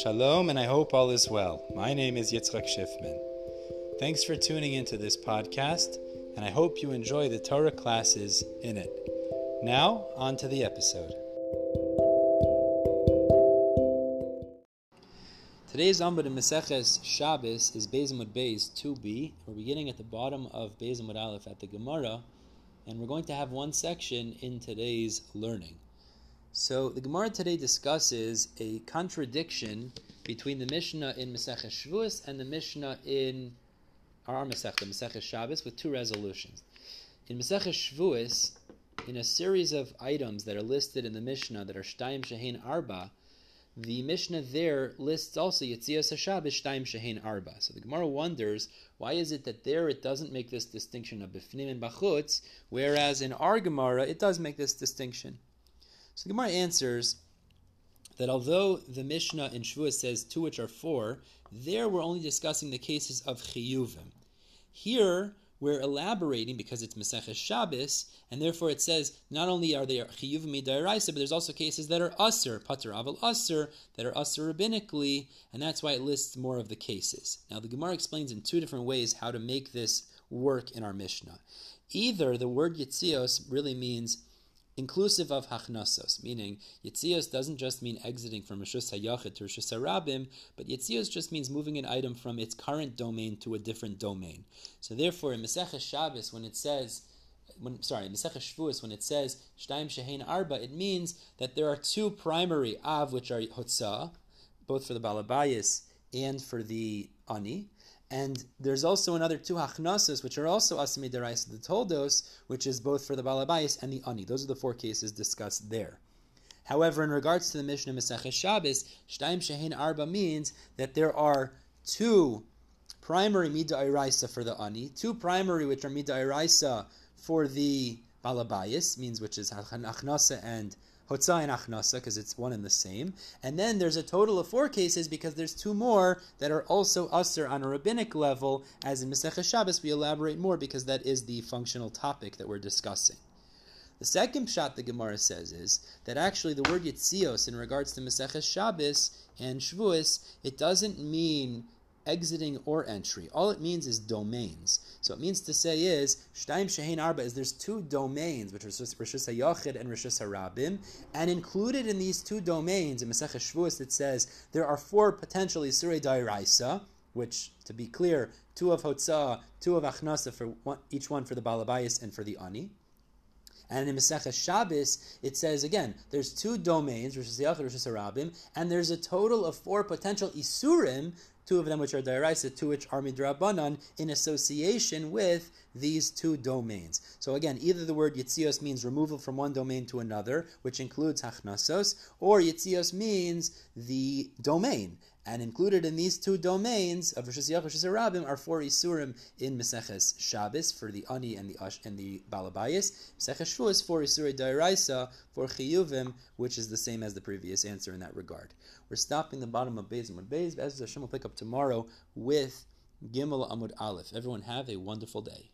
Shalom, and I hope all is well. My name is Yitzchak Schiffman. Thanks for tuning into this podcast, and I hope you enjoy the Torah classes in it. Now, on to the episode. Today's Amud in Maseches Shabbos is Beis Amud Beis 2b. We're beginning at the bottom of Beis Amud Aleph at the Gemara, and we're going to have one section in today's learning. So the Gemara today discusses a contradiction between the Mishnah in Masechah Shavuos and the Mishnah in our Masechah, Masechah Shabbos, with two resolutions. In Masechah Shavuos, in a series of items that are listed in the Mishnah that are Shtaim Shehin Arba, the Mishnah there lists also Yitzias HaShabbos Shtaim Shehin Arba. So the Gemara wonders, why is it that there it doesn't make this distinction of Bifnim and Bachutz, whereas in our Gemara it does make this distinction? So the Gemara answers that although the Mishnah in Shavuos says two which are four, there we're only discussing the cases of chiyuvim. Here we're elaborating because it's Maseches Shabbos, and therefore it says not only are there chiyuvim midaraisa, but there's also cases that are usr, pater aval usr, that are usr rabbinically, and that's why it lists more of the cases. Now the Gemara explains in two different ways how to make this work in our Mishnah. Either the word yitzios really means inclusive of hachnasos, meaning yitzios doesn't just mean exiting from Rishus HaYachid to Rishus HaRabim, but yitzios just means moving an item from its current domain to a different domain. So therefore, in Masechah Shabbos, when it says, when, sorry, in Masechah Shavuos, when it says Shtaim Shehein Arba, it means that there are two primary av, which are hotzah, both for the balabayas and for the ani, and there's also another two hachnasas, which are also asimi derais the toldos, which is both for the balabais and the ani. Those are the four cases discussed there. However, in regards to the Mishnah Masechet Shabbos, Shtaim Shehin Arba means that there are two primary midaraisa for the ani, two primary which are midaraisa for the balabayas, means which is hachnasa and Hotzah and Achnasa, because it's one and the same. And then there's a total of four cases because there's two more that are also usher on a rabbinic level, as in Masechah Shabbos we elaborate more because that is the functional topic that we're discussing. The second shot the Gemara says is that actually the word Yitzios in regards to Masechah Shabbos and Shavuos, it doesn't mean exiting or entry. All it means is domains. So it means to say is Shtaim Shehin Arba is there's two domains, which are Rishus HaYachid and Rishus HaRabim, and included in these two domains in Masech Shavuos it says there are four potentially Surei Dairaisa, which to be clear, two of Hotzah, two of Achnasa for one, each one for the Balabayas and for the Ani. And in Masechah Shabbos, it says again, there's two domains, Rosh Hashanah, Rosh Hashanah, and there's a total of four potential Isurim two of them which are Dairaisa, two which are Midrabanan, in association with these two domains. So again, either the word Yitzios means removal from one domain to another, which includes Hachnasos, or Yitzios means the domain. And included in these two domains of Rosh Hashanah, Hashanah are four Isurim in Meseches Shabbos for the Ani and the Ash and the Balabayas. Meseches Shavuos four Isuri Dairaisa for Chiyuvim, which is the same as the previous answer in that regard. We're stopping the bottom of Beis Amud Beis. As Hashem will pick up tomorrow with Gimel Amud Aleph. Everyone have a wonderful day.